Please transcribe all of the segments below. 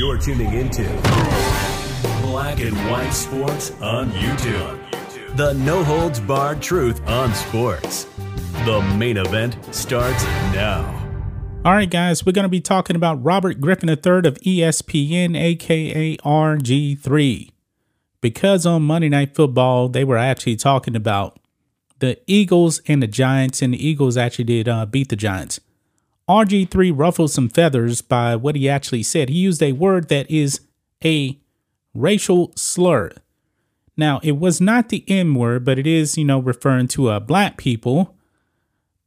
You're tuning into Black and White Sports on YouTube. The no holds barred truth on sports. The main event starts now. All right, guys, we're going to be talking about Robert Griffin III of ESPN, aka RG3. Because on Monday Night Football, they were actually talking about the Eagles and the Giants, and the Eagles actually did uh, beat the Giants. RG3 ruffled some feathers by what he actually said. He used a word that is a racial slur. Now, it was not the N word, but it is, you know, referring to uh, black people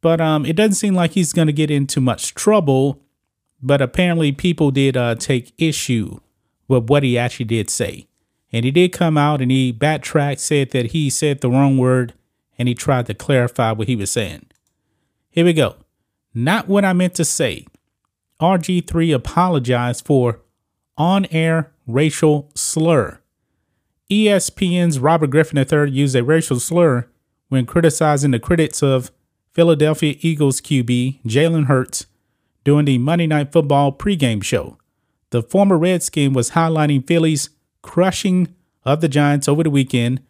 but um, it doesn't seem like he's going to get into much trouble. But apparently, people did uh, take issue with what he actually did say. And he did come out and he backtracked, said that he said the wrong word, and he tried to clarify what he was saying. Here we go. Not what I meant to say. RG3 apologized for on air racial slur. ESPN's Robert Griffin III used a racial slur when criticizing the critics of Philadelphia Eagles QB Jalen Hurts during the Monday Night Football pregame show. The former Redskin was highlighting Philly's crushing of the Giants over the weekend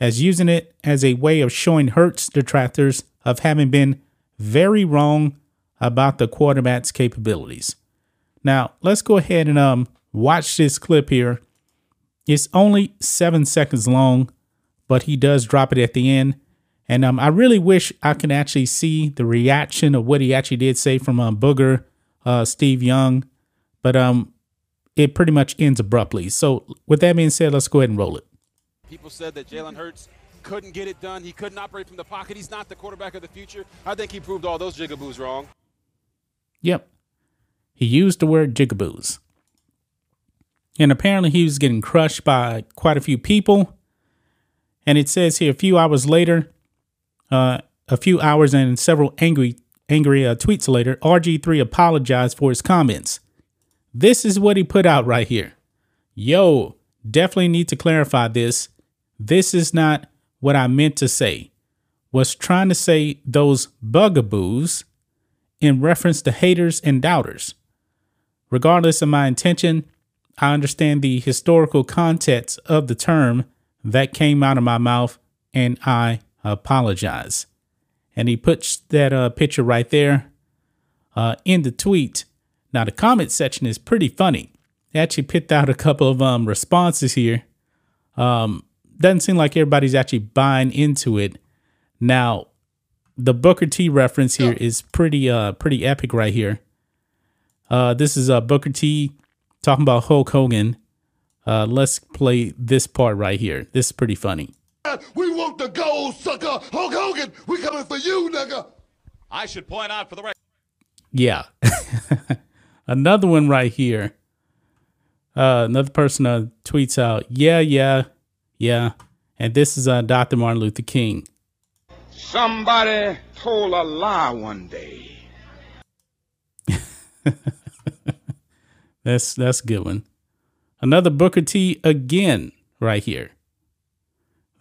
as using it as a way of showing Hurts detractors of having been very wrong about the quarterback's capabilities. Now, let's go ahead and um watch this clip here. It's only seven seconds long, but he does drop it at the end. And um, I really wish I could actually see the reaction of what he actually did say from um, Booger, uh, Steve Young, but um, it pretty much ends abruptly. So, with that being said, let's go ahead and roll it. People said that Jalen Hurts couldn't get it done. He couldn't operate from the pocket. He's not the quarterback of the future. I think he proved all those jigaboos wrong. Yep. He used the word jigaboos. And apparently he was getting crushed by quite a few people. And it says here a few hours later, uh, a few hours and several angry angry uh, tweets later, RG3 apologized for his comments. This is what he put out right here. Yo, definitely need to clarify this. This is not what I meant to say. Was trying to say those bugaboos in reference to haters and doubters. Regardless of my intention, I understand the historical context of the term that came out of my mouth and I apologize. And he puts that uh, picture right there uh, in the tweet. Now, the comment section is pretty funny. They actually picked out a couple of um, responses here. Um, doesn't seem like everybody's actually buying into it. Now, the Booker T reference here is pretty uh pretty epic right here. Uh, this is uh, Booker T talking about Hulk Hogan. Uh, let's play this part right here. This is pretty funny. We want the gold, sucker. Hulk Hogan, we coming for you, nigga. I should point out for the record. Yeah. another one right here. Uh, another person uh, tweets out, yeah, yeah, yeah. And this is uh, Dr. Martin Luther King. Somebody told a lie one day. that's that's a good one. Another Booker T again right here.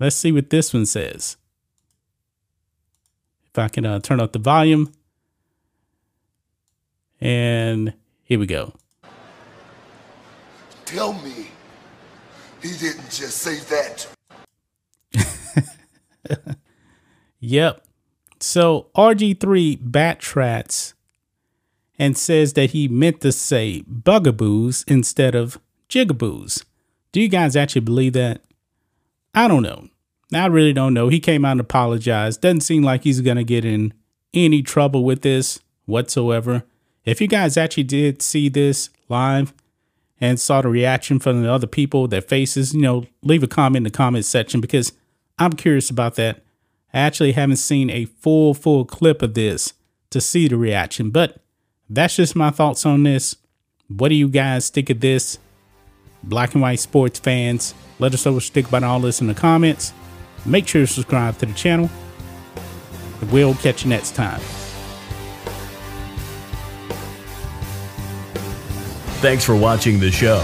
Let's see what this one says. If I can uh, turn up the volume. And here we go. Tell me he didn't just say that. Yep. So RG3 backtracks and says that he meant to say bugaboos instead of jigaboos. Do you guys actually believe that? I don't know. I really don't know. He came out and apologized. Doesn't seem like he's going to get in any trouble with this whatsoever. If you guys actually did see this live and saw the reaction from the other people, their faces, you know, leave a comment in the comment section because I'm curious about that. I actually haven't seen a full, full clip of this to see the reaction, but that's just my thoughts on this. What do you guys think of this? Black and white sports fans, let us know what you think about all this in the comments. Make sure to subscribe to the channel. We'll catch you next time. Thanks for watching the show.